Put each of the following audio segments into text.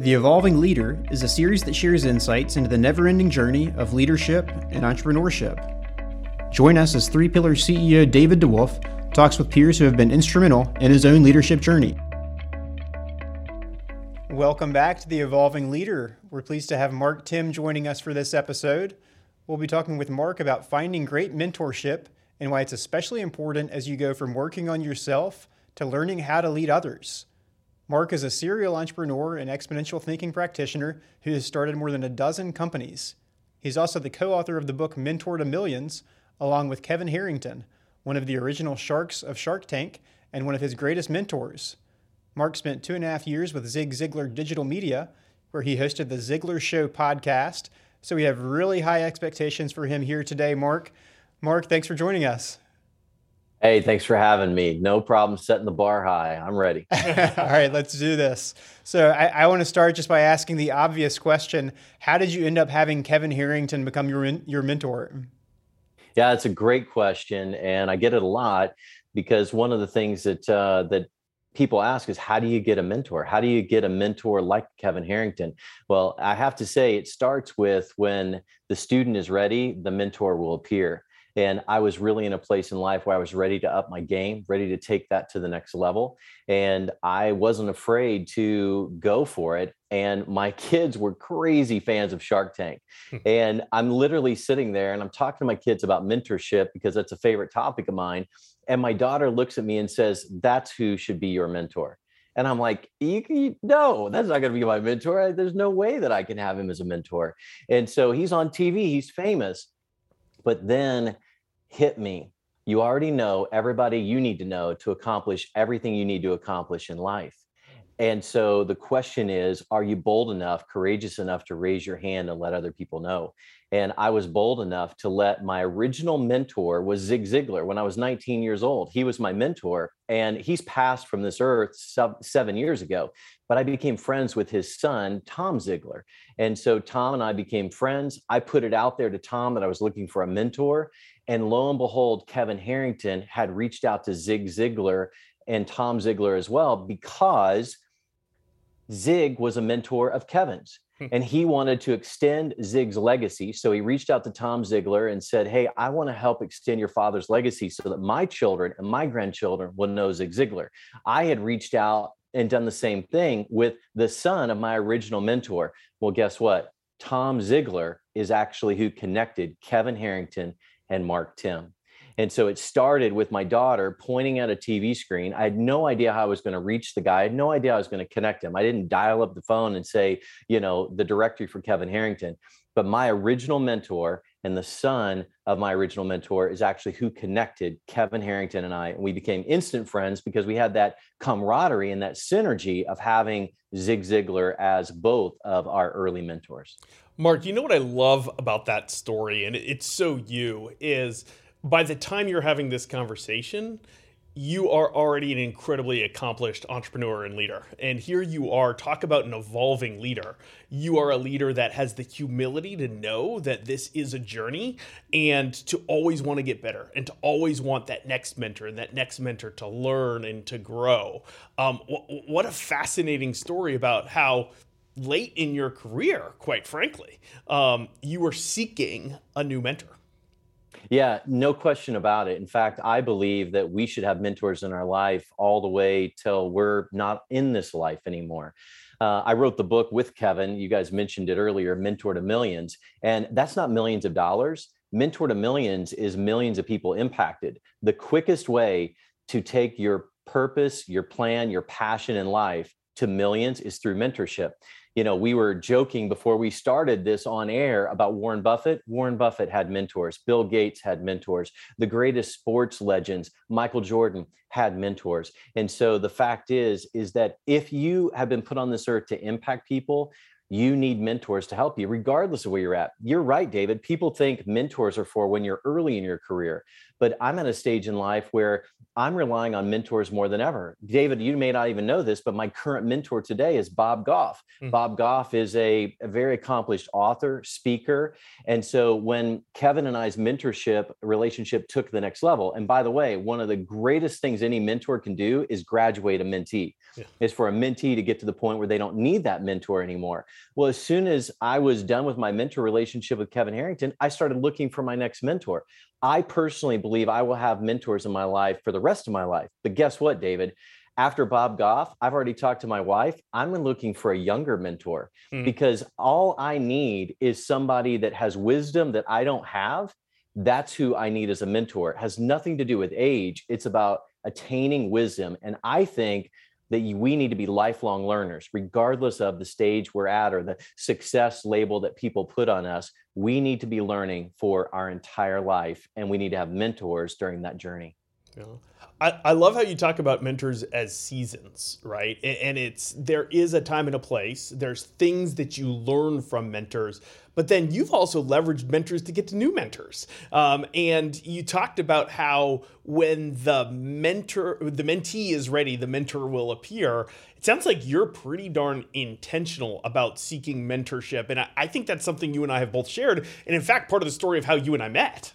The Evolving Leader is a series that shares insights into the never ending journey of leadership and entrepreneurship. Join us as Three Pillar CEO David DeWolf talks with peers who have been instrumental in his own leadership journey. Welcome back to The Evolving Leader. We're pleased to have Mark Timm joining us for this episode. We'll be talking with Mark about finding great mentorship and why it's especially important as you go from working on yourself to learning how to lead others. Mark is a serial entrepreneur and exponential thinking practitioner who has started more than a dozen companies. He's also the co author of the book Mentor to Millions, along with Kevin Harrington, one of the original sharks of Shark Tank and one of his greatest mentors. Mark spent two and a half years with Zig Ziglar Digital Media, where he hosted the Ziglar Show podcast. So we have really high expectations for him here today, Mark. Mark, thanks for joining us. Hey, thanks for having me. No problem setting the bar high. I'm ready. All right, let's do this. So, I, I, want to start just by asking the obvious question How did you end up having Kevin Harrington become your, your mentor? Yeah, it's a great question. And I get it a lot because one of the things that, uh, that people ask is how do you get a mentor how do you get a mentor like kevin harrington well i have to say it starts with when the student is ready the mentor will appear and I was really in a place in life where I was ready to up my game, ready to take that to the next level. And I wasn't afraid to go for it. And my kids were crazy fans of Shark Tank. Hmm. and I'm literally sitting there and I'm talking to my kids about mentorship because that's a favorite topic of mine. And my daughter looks at me and says, That's who should be your mentor. And I'm like, you, you, no, that's not going to be my mentor. There's no way that I can have him as a mentor. And so he's on TV, he's famous. But then hit me. You already know everybody you need to know to accomplish everything you need to accomplish in life. And so the question is Are you bold enough, courageous enough to raise your hand and let other people know? And I was bold enough to let my original mentor was Zig Ziglar when I was 19 years old. He was my mentor, and he's passed from this earth seven years ago. But I became friends with his son, Tom Ziglar. And so Tom and I became friends. I put it out there to Tom that I was looking for a mentor. And lo and behold, Kevin Harrington had reached out to Zig Ziglar and Tom Ziglar as well because Zig was a mentor of Kevin's hmm. and he wanted to extend Zig's legacy. So he reached out to Tom Ziglar and said, Hey, I want to help extend your father's legacy so that my children and my grandchildren will know Zig Ziglar. I had reached out and done the same thing with the son of my original mentor. Well, guess what? Tom Ziglar is actually who connected Kevin Harrington and Mark Timm. And so it started with my daughter pointing at a TV screen. I had no idea how I was going to reach the guy. I had no idea I was going to connect him. I didn't dial up the phone and say, you know, the directory for Kevin Harrington. But my original mentor and the son of my original mentor is actually who connected Kevin Harrington and I. And we became instant friends because we had that camaraderie and that synergy of having Zig Ziglar as both of our early mentors. Mark, you know what I love about that story, and it's so you, is by the time you're having this conversation, you are already an incredibly accomplished entrepreneur and leader. And here you are, talk about an evolving leader. You are a leader that has the humility to know that this is a journey and to always want to get better and to always want that next mentor and that next mentor to learn and to grow. Um, what a fascinating story about how late in your career, quite frankly, um, you were seeking a new mentor. Yeah, no question about it. In fact, I believe that we should have mentors in our life all the way till we're not in this life anymore. Uh, I wrote the book with Kevin. You guys mentioned it earlier, Mentor to Millions. And that's not millions of dollars. Mentor to Millions is millions of people impacted. The quickest way to take your purpose, your plan, your passion in life to millions is through mentorship you know, we were joking before we started this on air about Warren Buffett. Warren Buffett had mentors. Bill Gates had mentors. The greatest sports legends, Michael Jordan, had mentors. And so the fact is, is that if you have been put on this earth to impact people, you need mentors to help you, regardless of where you're at. You're right, David. People think mentors are for when you're early in your career, but I'm at a stage in life where I'm relying on mentors more than ever. David, you may not even know this, but my current mentor today is Bob Goff. Mm-hmm. Bob Goff is a, a, very accomplished author, speaker. And so when Kevin and I's mentorship relationship took the next level, and by the way, one of the greatest things any mentor can do is graduate a mentee, yeah. is for a mentee to get to the point where they don't need that mentor anymore. Well, as soon as I was done with my mentor relationship with Kevin Harrington, I started looking for my next mentor. I personally believe I will have mentors in my life for the rest of my life. But guess what, David? After Bob Goff, I've already talked to my wife. I'm looking for a younger mentor mm. because all I need is somebody that has wisdom that I don't have. That's who I need as a mentor. It has nothing to do with age. It's about attaining wisdom. And I think that we need to be lifelong learners, regardless of the stage we're at or the success label that people put on us. We need to be learning for our entire life, and we need to have mentors during that journey. Yeah. I, I love how you talk about mentors as seasons, right? And it's there is a time and a place. There's things that you learn from mentors, but then you've also leveraged mentors to get to new mentors. Um, and you talked about how when the mentor, the mentee is ready, the mentor will appear. It sounds like you're pretty darn intentional about seeking mentorship, and I, I think that's something you and I have both shared. And in fact, part of the story of how you and I met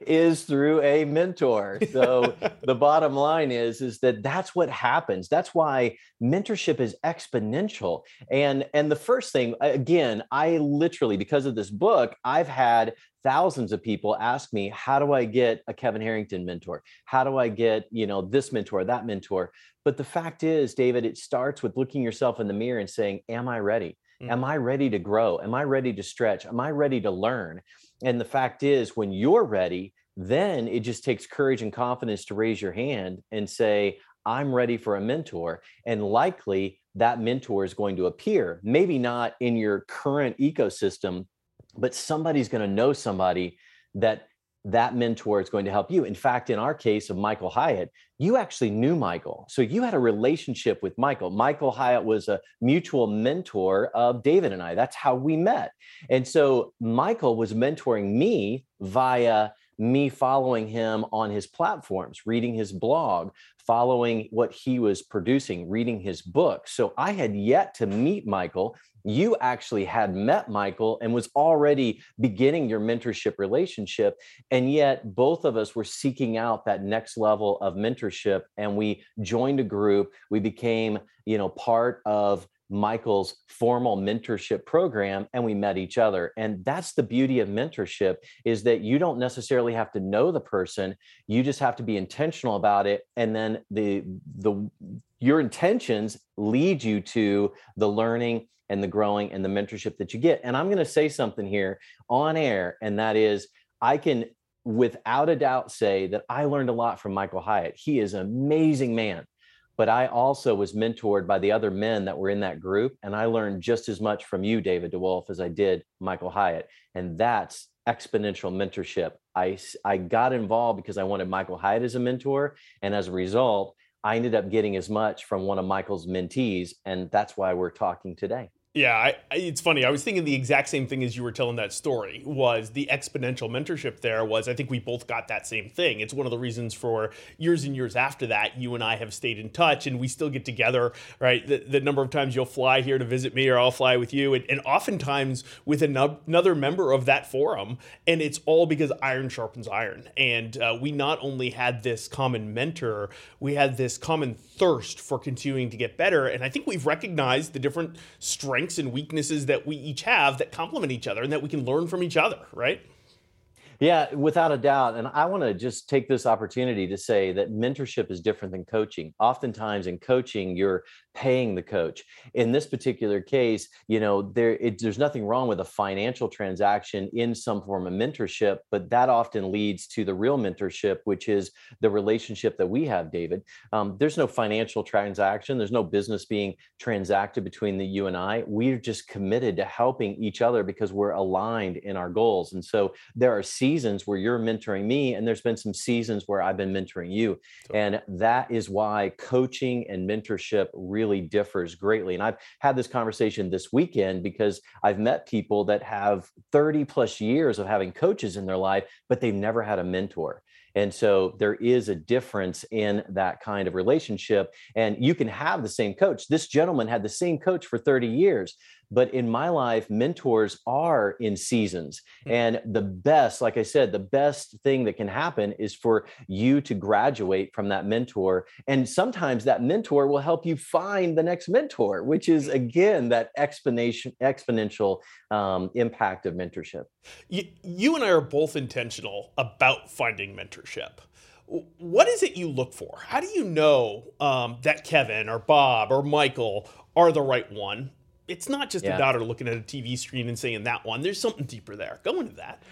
is through a mentor. So the bottom line is is that that's what happens. That's why mentorship is exponential. And and the first thing again, I literally because of this book, I've had thousands of people ask me, how do I get a Kevin Harrington mentor? How do I get, you know, this mentor, that mentor? But the fact is, David, it starts with looking yourself in the mirror and saying, am I ready? Am mm. I ready to grow? Am I ready to stretch? Am I ready to learn? And the fact is, when you're ready, then it just takes courage and confidence to raise your hand and say, I'm ready for a mentor. And likely that mentor is going to appear, maybe not in your current ecosystem, but somebody's going to know somebody that that mentor is going to help you. In fact, in our case of Michael Hyatt, you actually knew Michael. So you had a relationship with Michael. Michael Hyatt was a mutual mentor of David and I. That's how we met. And so Michael was mentoring me via me following him on his platforms, reading his blog, following what he was producing, reading his book. So I had yet to meet Michael. You actually had met Michael and was already beginning your mentorship relationship. And yet both of us were seeking out that next level of mentorship. And we joined a group. We became, you know, part of Michael's formal mentorship program and we met each other. And that's the beauty of mentorship is that you don't necessarily have to know the person. You just have to be intentional about it. And then the the your intentions lead you to the learning and the growing and the mentorship that you get. And I'm going to say something here on air, and that is I can without a doubt say that I learned a lot from Michael Hyatt. He is an amazing man but I also was mentored by the other men that were in that group. And I learned just as much from you, David DeWolf, as I did Michael Hyatt. And that's exponential mentorship. I, I got involved because I wanted Michael Hyatt as a mentor. And as a result, I ended up getting as much from one of Michael's mentees. And that's why we're talking today. Yeah, I, it's funny. I was thinking the exact same thing as you were telling that story. Was the exponential mentorship there? Was I think we both got that same thing. It's one of the reasons for years and years after that, you and I have stayed in touch, and we still get together. Right, the, the number of times you'll fly here to visit me, or I'll fly with you, and, and oftentimes with another member of that forum, and it's all because iron sharpens iron. And uh, we not only had this common mentor, we had this common thirst for continuing to get better, and I think we've recognized the different strengths strengths and weaknesses that we each have that complement each other and that we can learn from each other, right? Yeah, without a doubt. And I want to just take this opportunity to say that mentorship is different than coaching. Oftentimes in coaching, you're paying the coach. In this particular case, you know, there it, there's nothing wrong with a financial transaction in some form of mentorship, but that often leads to the real mentorship, which is the relationship that we have, David. Um, there's no financial transaction. There's no business being transacted between the you and I. We're just committed to helping each other because we're aligned in our goals. And so there are seasons where you're mentoring me, and there's been some seasons where I've been mentoring you. And that is why coaching and mentorship really differs greatly. And I've had this conversation this weekend because I've met people that have 30 plus years of having coaches in their life, but they've never had a mentor. And so there is a difference in that kind of relationship. And you can have the same coach. This gentleman had the same coach for 30 years, but in my life mentors are in seasons hmm. and the best like i said the best thing that can happen is for you to graduate from that mentor and sometimes that mentor will help you find the next mentor which is hmm. again that exponential exponential um, impact of mentorship you, you and i are both intentional about finding mentorship what is it you look for? How do you know um, that Kevin or Bob or Michael are the right one? It's not just yeah. a daughter looking at a TV screen and saying that one. There's something deeper there. Go into that.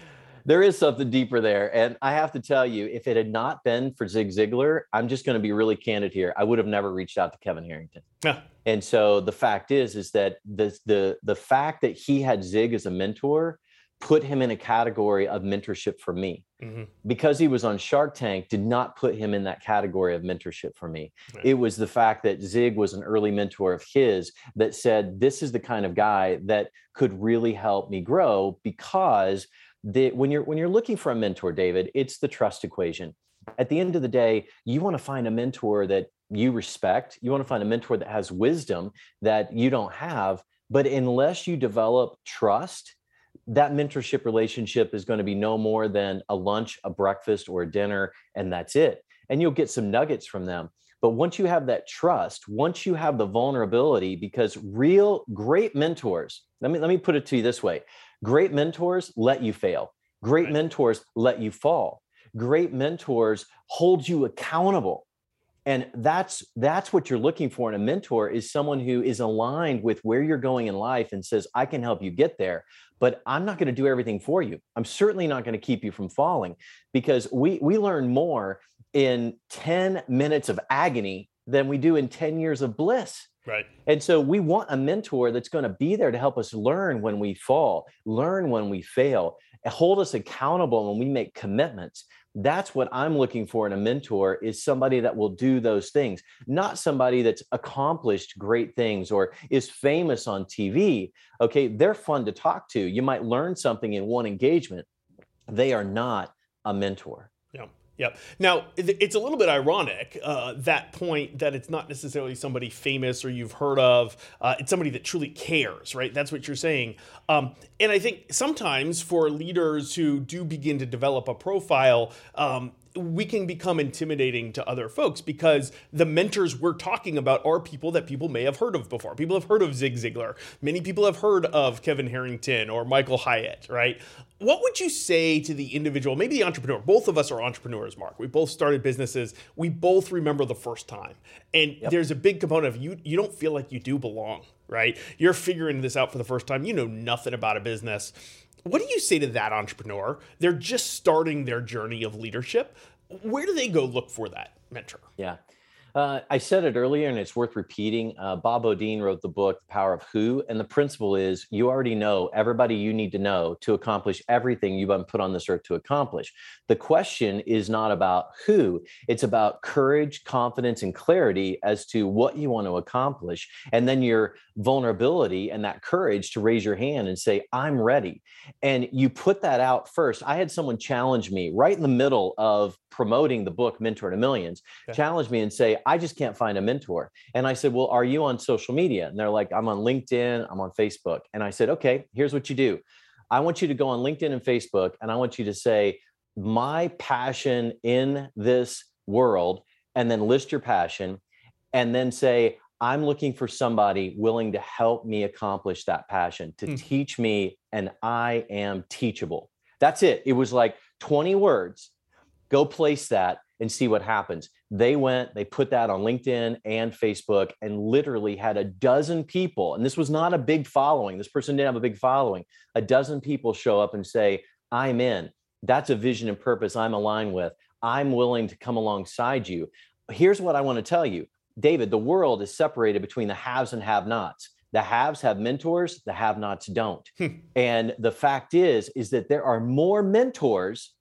There is something deeper there. And I have to tell you, if it had not been for Zig Ziglar, I'm just going to be really candid here. I would have never reached out to Kevin Harrington. Yeah. And so the fact is, is that the the the fact that he had Zig as a mentor put him in a category of mentorship for me. Mm-hmm. Because he was on Shark Tank, did not put him in that category of mentorship for me. Right. It was the fact that Zig was an early mentor of his that said, This is the kind of guy that could really help me grow because the, when you're when you're looking for a mentor, David, it's the trust equation. At the end of the day, you want to find a mentor that you respect. You want to find a mentor that has wisdom that you don't have. But unless you develop trust that mentorship relationship is going to be no more than a lunch, a breakfast, or a dinner, and that's it. And you'll get some nuggets from them. But once you have that trust, once you have the vulnerability, because real great mentors, let me let me put it to you this way: great mentors let you fail. Great right. mentors let you fall. Great mentors hold you accountable and that's that's what you're looking for in a mentor is someone who is aligned with where you're going in life and says i can help you get there but i'm not going to do everything for you. I'm certainly not going to keep you from falling. Because we we learn more in 10 minutes of agony than we do in 10 years of bliss Right. And so we want a mentor that's going to be there to help us learn when we fall, learn when we fail, hold us accountable when we make commitments. That's what i'm looking for in a mentor is somebody that will do those things not somebody that's accomplished great things or is famous on tv okay they're fun to talk to. You might learn something in one engagement. They are not a mentor. Yeah Yep. Now it's a little bit ironic uh, that point that it's not necessarily somebody famous or you've heard of. Uh, it's somebody that truly cares, right? That's what you're saying. Um, and I think sometimes for leaders who do begin to develop a profile, um, we can become intimidating to other folks because the mentors we're talking about are people that people may have heard of before. People have heard of Zig Ziglar. Many people have heard of Kevin Harrington or Michael Hyatt, right? What would you say to the individual, maybe the entrepreneur? Both of us are entrepreneurs, Mark. We both started businesses. We both remember the first time. And yep. there's a big component of you you don't feel like you do belong, right? You're figuring this out for the first time. You know nothing about a business what do you say to that entrepreneur? They're just starting their journey of leadership. Where do they go look for that mentor? Yeah. Uh, I said it earlier, and it's worth repeating. Uh, Bob Beaudine wrote the book, The Power of Who. And the principle is you already know everybody you need to know to accomplish everything you've been put on this earth to accomplish. The question is not about who, it's about courage, confidence, and clarity as to what you want to accomplish. And then your vulnerability and that courage to raise your hand and say, I'm ready. And you put that out first. I had someone challenge me right in the middle of promoting the book, Mentor to Millions, okay. challenge me and say, I just can't find a mentor. And I said, Well, are you on social media? And they're like, I'm on LinkedIn, I'm on Facebook. And I said, Okay, here's what you do. I want you to go on LinkedIn and Facebook, and I want you to say, My passion in this world, and then list your passion, and then say, I'm looking for somebody willing to help me accomplish that passion, to hmm. teach me, and I am teachable. That's it. It was like 20 words. Go place that and see what happens. They went, they put that on LinkedIn and Facebook and literally had a dozen people. And this was not a big following. This person didn't have a big following. A dozen people show up and say, I'm in. That's a vision and purpose I'm aligned with. I'm willing to come alongside you. Here's what I want to tell you David, the world is separated between the haves and have nots. the haves have mentors the have nots don't hmm. and the fact is is that there are more mentors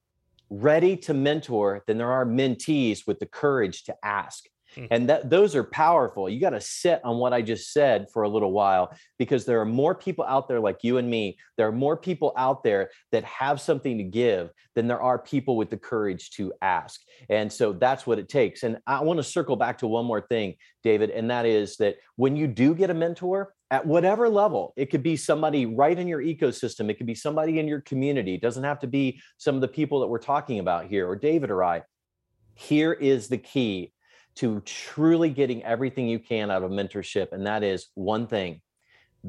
ready to mentor than there are mentees with the courage to ask Hmm. And that those are powerful. You got to sit on what I just said for a little while because there are more people out there like you and me. There are more people out there that have something to give than there are people with the courage to ask. And so that's what it takes. And I want to circle back to one more thing, David, and that is that when you do get a mentor, at whatever level. It could be somebody right in your ecosystem. It could be somebody in your community. It doesn't have to be some of the people that we're talking about here or David or I. Here is the key to truly getting everything you can out of mentorship. And that is one thing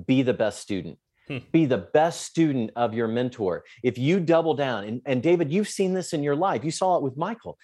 be the best student. Hmm. Be the best student of your mentor. If you double down, and, and David, you've seen this in your life, you saw it with Michael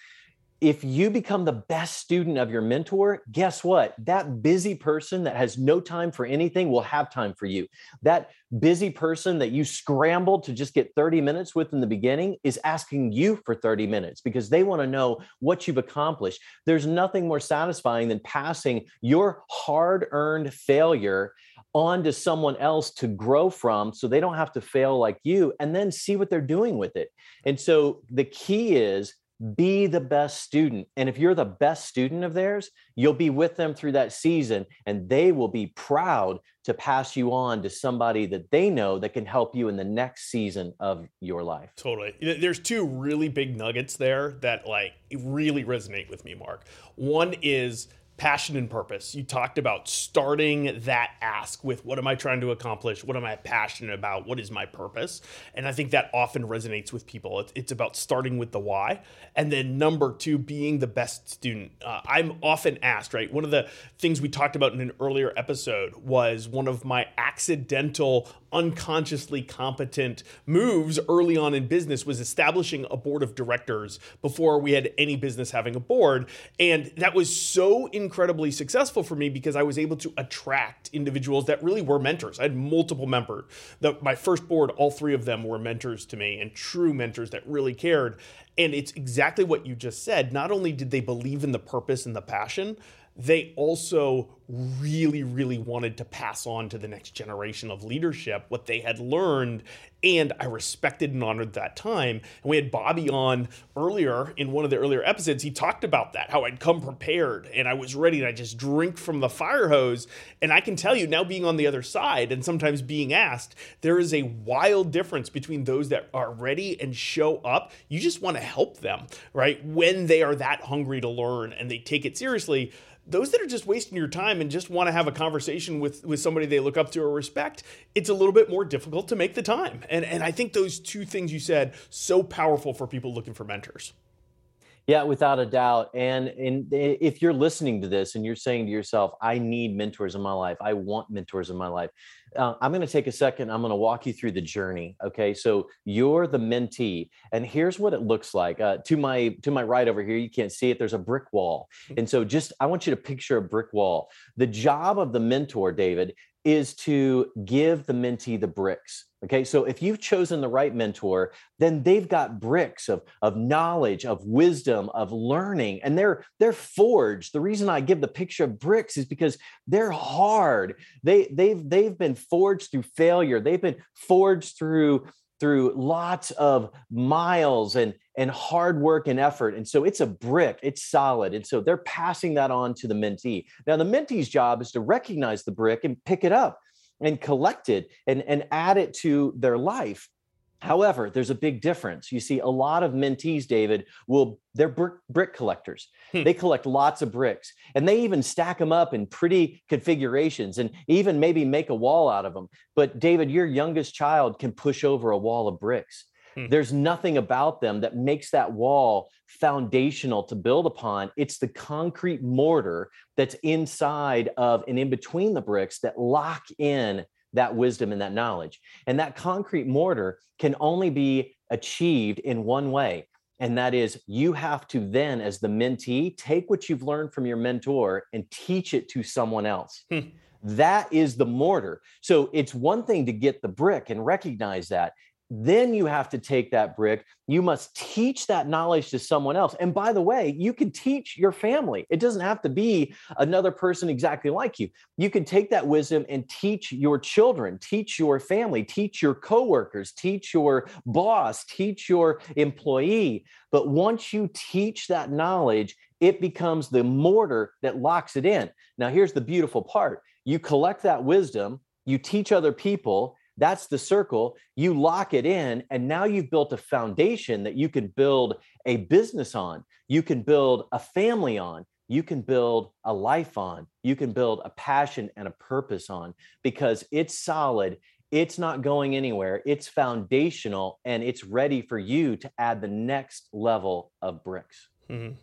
if you become the best student of your mentor, guess what? That busy person that has no time for anything will have time for you. That busy person that you scrambled to just get 30 minutes with in the beginning is asking you for 30 minutes because they want to know what you've accomplished. There's nothing more satisfying than passing your hard earned failure on to someone else to grow from so they don't have to fail like you and then see what they're doing with it. And so the key is be the best student. And if you're the best student of theirs, you'll be with them through that season and they will be proud to pass you on to somebody that they know that can help you in the next season of your life. Totally. There's two really big nuggets there that like really resonate with me, Mark. One is passion and purpose. You talked about starting that ask with what am I trying to accomplish? What am I passionate about? What is my purpose? And I think that often resonates with people. It's, about starting with the why. And then number two, being the best student. Uh, I'm often asked, right? One of the things we talked about in an earlier episode was one of my accidental unconsciously competent moves early on in business was establishing a board of directors before we had any business having a board. And that was so incredibly successful for me because I was able to attract individuals that really were mentors. I had multiple members. My first board, all three of them were mentors to me and true mentors that really cared. And it's exactly what you just said. Not only did they believe in the purpose and the passion, they also really, really wanted to pass on to the next generation of leadership what they had learned. And I respected and honored that time. And we had Bobby on earlier in one of the earlier episodes. He talked about that, how I'd come prepared and I was ready and I just drink from the fire hose. And I can tell you now, being on the other side and sometimes being asked, there is a wild difference between those that are ready and show up. You just want to help them, right? When they are that hungry to learn and they take it seriously those that are just wasting your time and just want to have a conversation with with somebody they look up to or respect it's a little bit more difficult to make the time. And and i think those two things you said so powerful for people looking for mentors yeah without a doubt and and if you're listening to this and you're saying to yourself i need mentors in my life i want mentors in my life uh, I'm going to take a second. I'm going to walk you through the journey. Okay, so you're the mentee, and here's what it looks like. Uh, to my to my right over here, you can't see it. There's a brick wall, mm-hmm. and so just I want you to picture a brick wall. The job of the mentor, David, is to give the mentee the bricks. Okay, so if you've chosen the right mentor, then they've got bricks of, of knowledge, of wisdom, of learning, and they're they're forged. The reason I give the picture of bricks is because they're hard. They they've they've been forged through failure. They've been forged through through lots of miles and and hard work and effort and so it's a brick it's solid and so they're passing that on to the mentee. Now the mentee's job is to recognize the brick and pick it up and collect it and and add it to their life However, there's a big difference. You see, a lot of mentees, David, will they're brick, brick collectors. Hmm. They collect lots of bricks, and they even stack them up in pretty configurations, and even maybe make a wall out of them. But David, your youngest child can push over a wall of bricks. Hmm. There's nothing about them that makes that wall foundational to build upon. It's the concrete mortar that's inside of and in between the bricks that lock in that wisdom and that knowledge. And that concrete mortar can only be achieved in one way. And that is, you have to then, as the mentee, take what you've learned from your mentor and teach it to someone else. Hmm. That is the mortar. So it's one thing to get the brick and recognize that. Then you have to take that brick. You must teach that knowledge to someone else. And by the way, you can teach your family. It doesn't have to be another person exactly like you. You can take that wisdom and teach your children, teach your family, teach your coworkers, teach your boss, teach your employee. But once you teach that knowledge, it becomes the mortar that locks it in. Now, here's the beautiful part you collect that wisdom, you teach other people, that's the circle. You lock it in, and now you've built a foundation that you can build a business on. You can build a family on. You can build a life on. You can build a passion and a purpose on because it's solid. It's not going anywhere. It's foundational and it's ready for you to add the next level of bricks. Mm-hmm.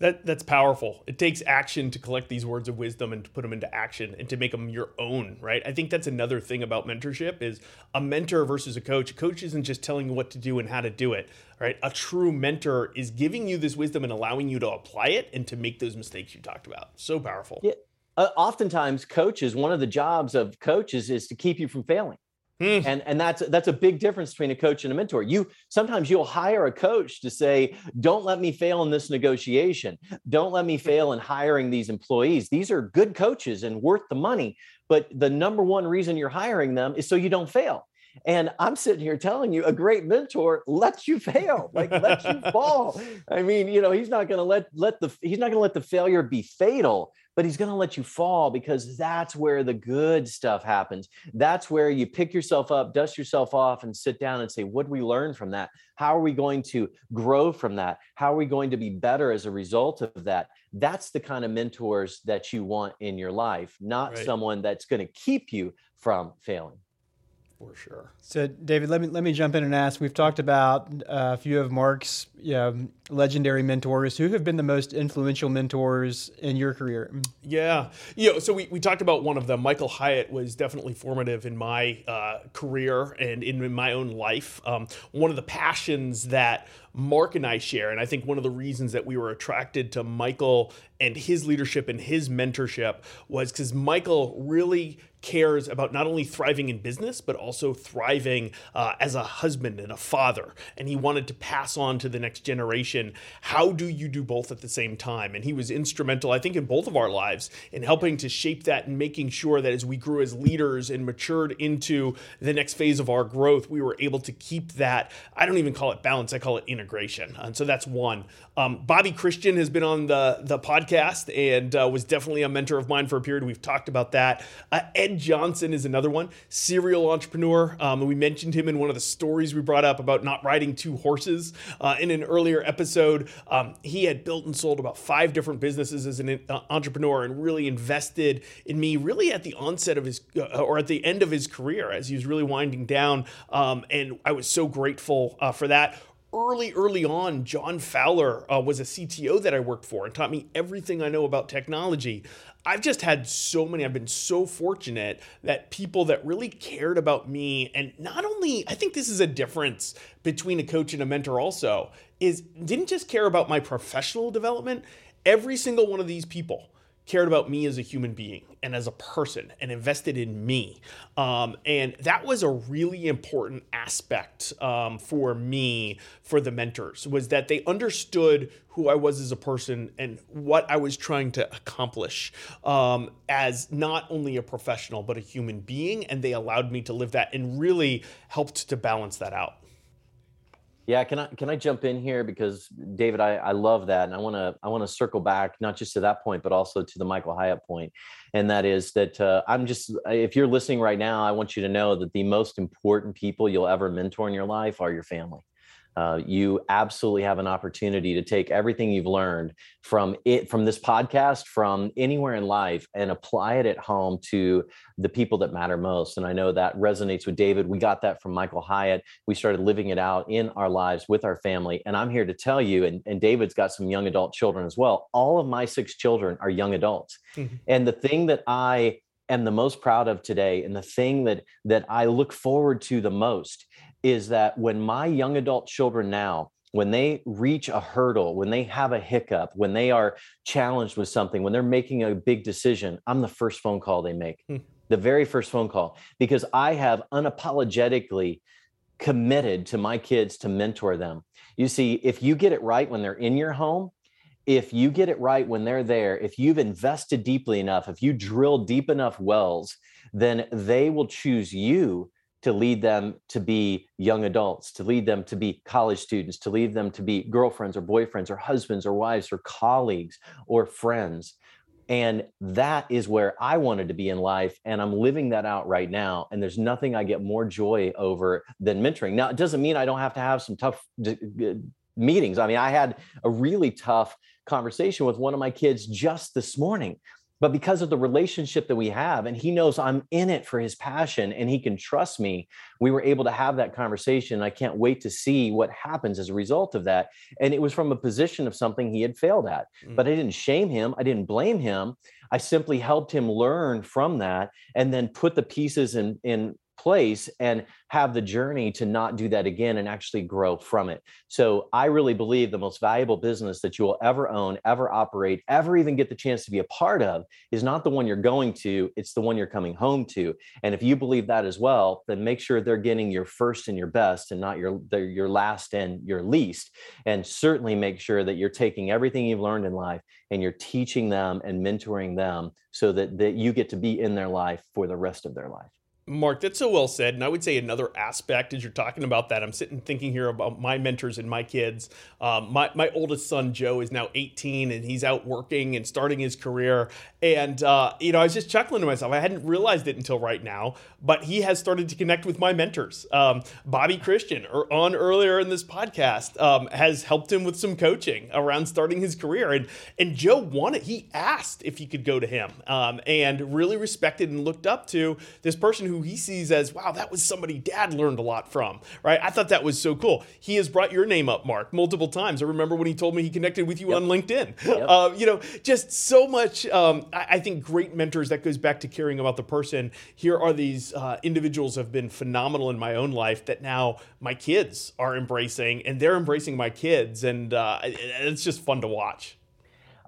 That that's powerful. It takes action to collect these words of wisdom and to put them into action and to make them your own, right? I think that's another thing about mentorship is a mentor versus a coach. A coach isn't just telling you what to do and how to do it, right? A true mentor is giving you this wisdom and allowing you to apply it and to make those mistakes you talked about. So powerful. Yeah. Uh, oftentimes coaches, one of the jobs of coaches is to keep you from failing. Mm. And and that's that's a big difference between a coach and a mentor. You sometimes you'll hire a coach to say, "Don't let me fail in this negotiation. Don't let me hmm. fail in hiring these employees. These are good coaches and worth the money, but the number one reason you're hiring them is so you don't fail." And I'm sitting here telling you, a great mentor lets you fail, like lets you fall. I mean, you know, he's not going to let let the he's not going to let the failure be fatal, but he's going to let you fall because that's where the good stuff happens. That's where you pick yourself up, dust yourself off, and sit down and say, what do we learn from that? How are we going to grow from that? How are we going to be better as a result of that? That's the kind of mentors that you want in your life, not right. someone that's going to keep you from failing for sure. So, David, let me let me jump in and ask. We've talked about uh, a few of Mark's you know, legendary mentors. Who have been the most influential mentors in your career? Yeah, you know, so we, we talked about one of them. Michael Hyatt was definitely formative in my uh, career and in, in, my own life. Um, one of the passions that Mark and I share, and I think one of the reasons that we were attracted to Michael and his leadership and his mentorship was because Michael really cares about not only thriving in business, but also thriving uh, as a husband and a father. And he wanted to pass on to the next generation how do you do both at the same time? And he was instrumental, I think, in both of our lives in helping to shape that and making sure that as we grew as leaders and matured into the next phase of our growth, we were able to keep that. I don't even call it balance, I call it integration. And so that's one. Um, Bobby Christian has been on the, the podcast and uh, was definitely a mentor of mine for a period. We've talked about that. Uh, Ed Johnson is another one, serial entrepreneur. Um, we mentioned him in one of the stories we brought up about not riding two horses uh, in an earlier episode. Um, he had built and sold about five different businesses as an uh, entrepreneur and really invested in me really at the onset of his uh, or at the end of his career as he was really winding down. Um, and I was so grateful uh, for that early, early on, John Fowler uh, was a CTO that I worked for and taught me everything I know about technology. I've just had so many, I've been so fortunate that people that really cared about me, and not only, I think this is a difference between a coach and a mentor also, is didn't just care about my professional development. Every single one of these people cared about me as a human being and as a person and invested in me. Um, and that was a really important aspect um, for me for the mentors was that they understood who I was as a person and what I was trying to accomplish um, as not only a professional but a human being. And they allowed me to live that and really helped to balance that out. Yeah, can I can I jump in here? Because David, I, I love that, and I want to I want to circle back not just to that point, but also to the Michael Hyatt point, and that is that uh, I'm just if you're listening right now, I want you to know that the most important people you'll ever mentor in your life are your family uh, you absolutely have an opportunity to take everything you've learned from it from this podcast from anywhere in life and apply it at home to the people that matter most. And i know that resonates with david. We got that from michael hyatt. We started living it out in our lives with our family. And i'm here to tell you and, and david's got some young adult children as well. All of my six children are young adults. Mm-hmm. and the thing that i am the most proud of today and the thing that that i look forward to the most is that when my young adult children now when they reach a hurdle, when they have a hiccup, when they are challenged with something, when they're making a big decision, I'm the first phone call they make, hmm. the very first phone call, because I have unapologetically committed to my kids to mentor them. You see, if you get it right when they're in your home, if you get it right when they're there, if you've invested deeply enough, if you drill deep enough wells, then they will choose you to lead them to be young adults, to lead them to be college students, to lead them to be girlfriends or boyfriends or husbands or wives or colleagues or friends. And that is where I wanted to be in life. And I'm living that out right now. And there's nothing I get more joy over than mentoring. Now, it doesn't mean I don't have to have some tough meetings. I mean, I had a really tough conversation with one of my kids just this morning but because of the relationship that we have and he knows i'm in it for his passion and he can trust me we were able to have that conversation. I can't wait to see what happens as a result of that. And it was from a position of something he had failed at mm. but i didn't shame him. I didn't blame him. I simply helped him learn from that and then put the pieces in in place and have the journey to not do that again and actually grow from it. So I really believe the most valuable business that you will ever own, ever operate, ever even get the chance to be a part of is not the one you're going to, it's the one you're coming home to. And if you believe that as well, then make sure they're getting your first and your best and not your your last and your least. And certainly make sure that you're taking everything you've learned in life and you're teaching them and mentoring them so that, that you get to be in their life for the rest of their life. Mark, that's so well said. And I would say another aspect as you're talking about that, I'm sitting thinking here about my mentors and my kids. Um, my, my oldest son, Joe, is now 18 and he's out working and starting his career. And, uh, you know, I was just chuckling to myself. I hadn't realized it until right now, but he has started to connect with my mentors. Um, Bobby Christian, or on earlier in this podcast, um, has helped him with some coaching around starting his career. And, and Joe wanted, he asked if he could go to him um, and really respected and looked up to this person who he sees as, wow, that was somebody dad learned a lot from, right? I thought that was so cool. He has brought your name up, Mark, multiple times. I remember when he told me he connected with you yep. on LinkedIn. Yep. Uh, you know, just so much, um, I, I, think great mentors, that goes back to caring about the person. Here are these uh, individuals have been phenomenal in my own life that now my kids are embracing and they're embracing my kids. And uh, it's just fun to watch.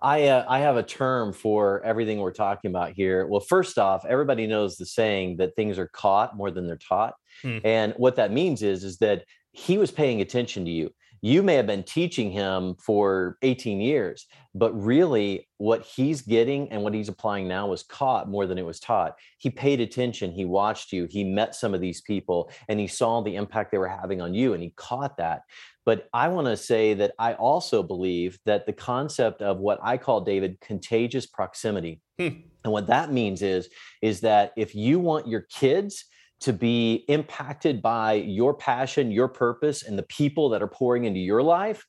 I uh, I have a term for everything we're talking about here. Well, first off, everybody knows the saying that things are caught more than they're taught, hmm. and what that means is is that he was paying attention to you. You may have been teaching him for 18 years, but really what he's getting and what he's applying now was caught more than it was taught. He paid attention, he watched you, he met some of these people, and he saw the impact they were having on you, and he caught that. But I want to say that I also believe that the concept of what I call, David, contagious proximity. Hmm. And what that means is, is that if you want your kids to be impacted by your passion, your purpose, and the people that are pouring into your life,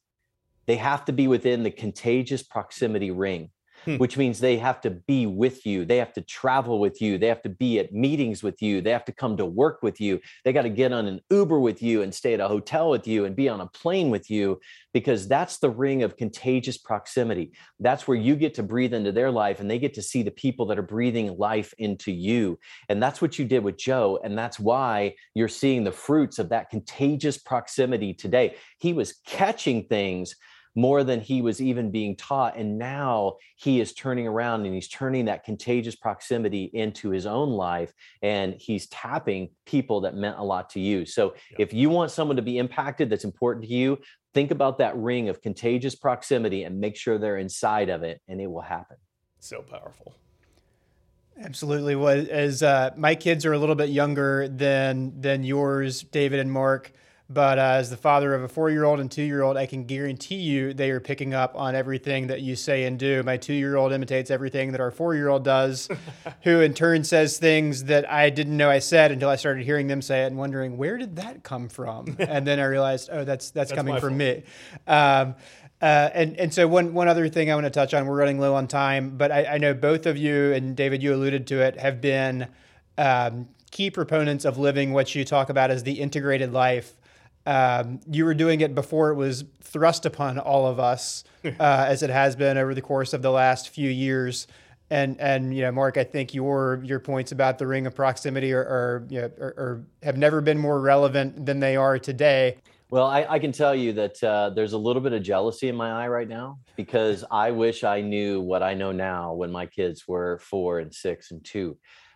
they have to be within the contagious proximity ring hmm. which means they have to be with you. They have to travel with you. They have to be at meetings with you. They have to come to work with you. They got to get on an Uber with you and stay at a hotel with you and be on a plane with you because that's the ring of contagious proximity. That's where you get to breathe into their life and they get to see the people that are breathing life into you. And that's what you did with Joe. And that's why you're seeing the fruits of that contagious proximity today. He was catching things more than he was even being taught. And now he is turning around and he's turning that contagious proximity into his own life and he's tapping people that meant a lot to you. So yeah. if you want someone to be impacted that's important to you, think about that ring of contagious proximity and make sure they're inside of it and it will happen. So powerful. Absolutely. Well, as uh, my kids are a little bit younger than than yours, David and Mark. But uh, as the father of a four year old and two year old, I can guarantee you they are picking up on everything that you say and do. My two year old imitates everything that our four year old does, who in turn says things that I didn't know I said until I started hearing them say it and wondering, where did that come from? and then I realized, oh, that's, that's, that's coming from fault. me. Um, uh, and and so one one other thing I want to touch on. We're running low on time, but I, I know both of you and David, you alluded to it, have been um, key proponents of living what you talk about as the integrated life um, you were doing it before it was thrust upon all of us, uh, as it has been over the course of the last few years. And and you know, Mark, I think your your points about the ring of proximity are, are you know, are, are have never been more relevant than they are today. Well, I, I, can tell you that uh, there's a little bit of jealousy in my eye right now because I wish I knew what I know now when my kids were four and six and two.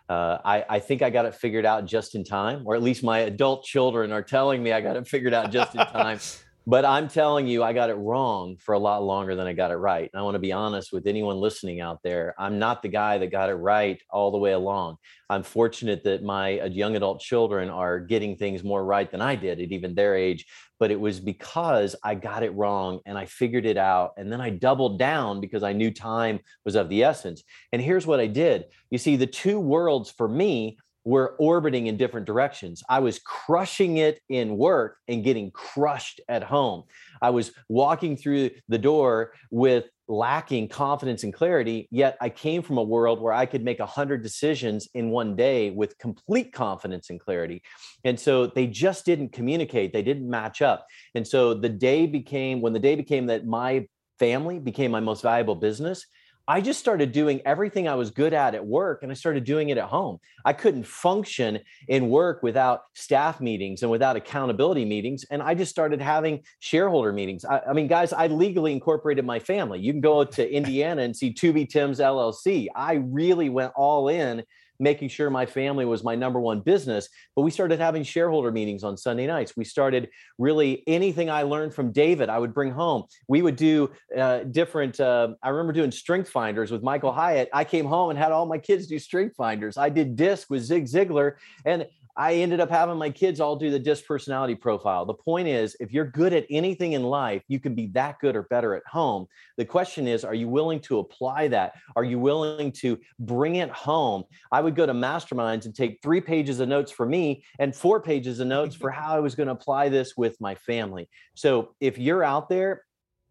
Uh, I, I think I got it figured out just in time, or at least my adult children are telling me I got it figured out just in time. but I'm telling you, I got it wrong for a lot longer than I got it right. And I want to be honest with anyone listening out there. I'm not the guy that got it right all the way along. I'm fortunate that my uh, young adult children are getting things more right than I did at even their age. But it was because I got it wrong and I figured it out. And then I doubled down because I knew time was of the essence. And here's what I did you see, the two worlds for me were orbiting in different directions. I was crushing it in work and getting crushed at home. I was walking through the door with lacking confidence and clarity, yet I came from a world where I could make 100 decisions in one day with complete confidence and clarity. And so they just didn't communicate, they didn't match up. And so the day became, when the day became that my family became my most valuable business, I just started doing everything I was good at at work and I started doing it at home. I couldn't function in work without staff meetings and without accountability meetings. And I just started having shareholder meetings. I, I mean, guys, I legally incorporated my family. You can go to Indiana and see Tubi Tim's LLC. I really went all in making sure my family was my number one business. But we started having shareholder meetings on Sunday nights. We started really anything I learned from David, I would bring home. We would do uh, different, uh, I remember doing strength finders with Michael Hyatt. I came home and had all my kids do strength finders. I did disc with Zig Ziglar. And I ended up having my kids all do the DISC personality profile. The point is, if you're good at anything in life, you can be that good or better at home. The question is, are you willing to apply that? Are you willing to bring it home? I would go to masterminds and take three pages of notes for me and four pages of notes for how I was going to apply this with my family. So if you're out there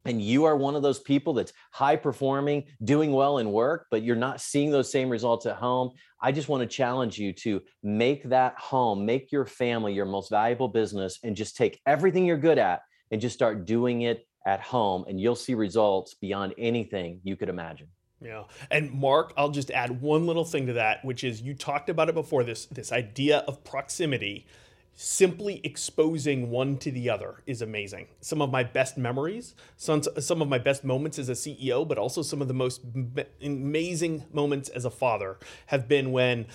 and you are one of those people that's high performing, doing well in work, but you're not seeing those same results at home, I just want to challenge you to make that home, make your family your most valuable business, and just take everything you're good at and just start doing it at home. And you'll see results beyond anything you could imagine. Yeah. And Mark, I'll just add one little thing to that, which is you talked about it before this this idea of proximity simply exposing one to the other is amazing. Some of my best memories, some, some of my best moments as a CEO, but also some of the most amazing moments as a father have been when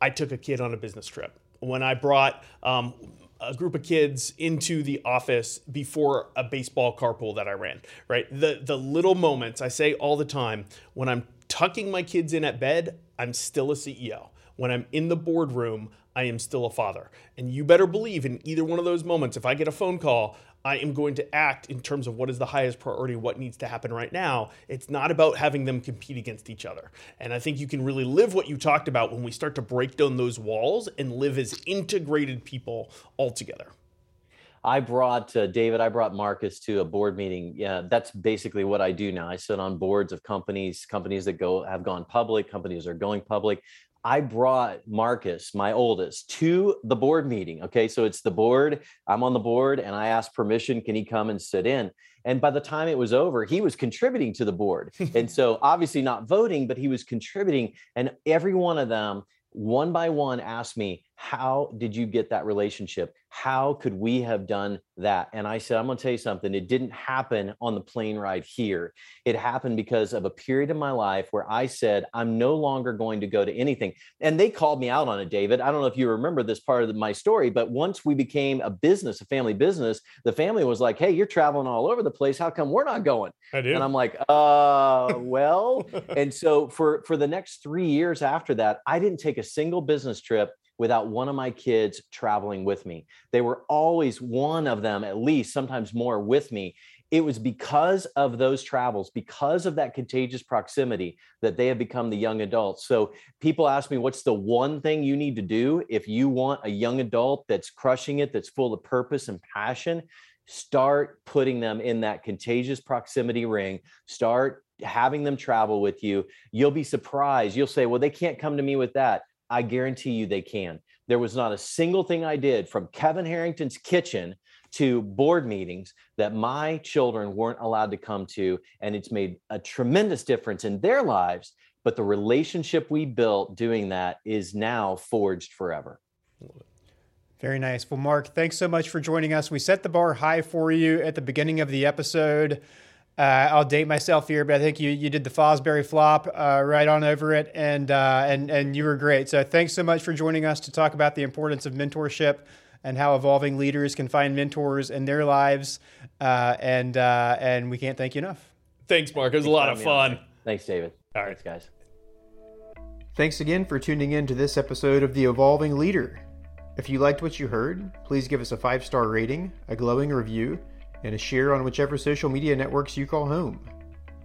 I took a kid on a business trip. When I brought um, a group of kids into the office before a baseball carpool that I ran, right? The the little moments I say all the time when I'm tucking my kids in at bed, I'm still a CEO. When I'm in the boardroom, I am still a father. And you better believe in either one of those moments, if I get a phone call, I am going to act in terms of what is the highest priority, what needs to happen right now. It's not about having them compete against each other. And I think you can really live what you talked about when we start to break down those walls and live as integrated people all together. I brought uh, David, I brought Marcus to a board meeting. Yeah, that's basically what I do now. I sit on boards of companies, companies that go have gone public, companies are going public. I brought Marcus, my oldest, to the board meeting. Okay. So it's the board. I'm on the board and I asked permission. Can he come and sit in? And by the time it was over, he was contributing to the board. and so obviously not voting, but he was contributing. And every one of them, one by one, asked me, How did you get that relationship? how could we have done that? And I said, I'm going to tell you something. It didn't happen on the plane ride here. It happened because of a period in my life where I said, I'm no longer going to go to anything. And they called me out on it, David. I don't know if you remember this part of my story, but once we became a business, a family business, the family was like, Hey, you're traveling all over the place. How come we're not going? I do. And I'm like, uh, well, and so for, for the next three years after that, I didn't take a single business trip without one of my kids traveling with me. They were always one of them, at least, sometimes more with me. It was because of those travels, because of that contagious proximity, that they have become the young adults. So people ask me, what's the one thing you need to do if you want a young adult that's crushing it, that's full of purpose and passion? Start putting them in that contagious proximity ring. Start having them travel with you. You'll be surprised. You'll say, well, they can't come to me with that. I guarantee you they can. There was not a single thing I did from Kevin Harrington's kitchen to board meetings that my children weren't allowed to come to. And it's made a tremendous difference in their lives. But the relationship we built doing that is now forged forever. Very nice. Well, Mark, thanks so much for joining us. We set the bar high for you at the beginning of the episode. Uh, I'll date myself here, but I think you, you did the Fosbury flop uh, right on over it, and uh, and and you were great. So thanks so much for joining us to talk about the importance of mentorship and how evolving leaders can find mentors in their lives. Uh, and uh, and we can't thank you enough. Thanks, Mark. It was a lot of fun. Thanks, David. All right, Thanks, guys. Thanks again for tuning in to this episode of The Evolving Leader. If you liked what you heard, please give us a five star rating, a glowing review, and a share on whichever social media networks you call home.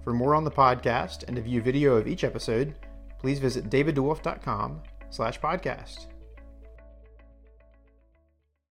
For more on the podcast and to view video of each episode, please visit daviddewolf.com slash podcast.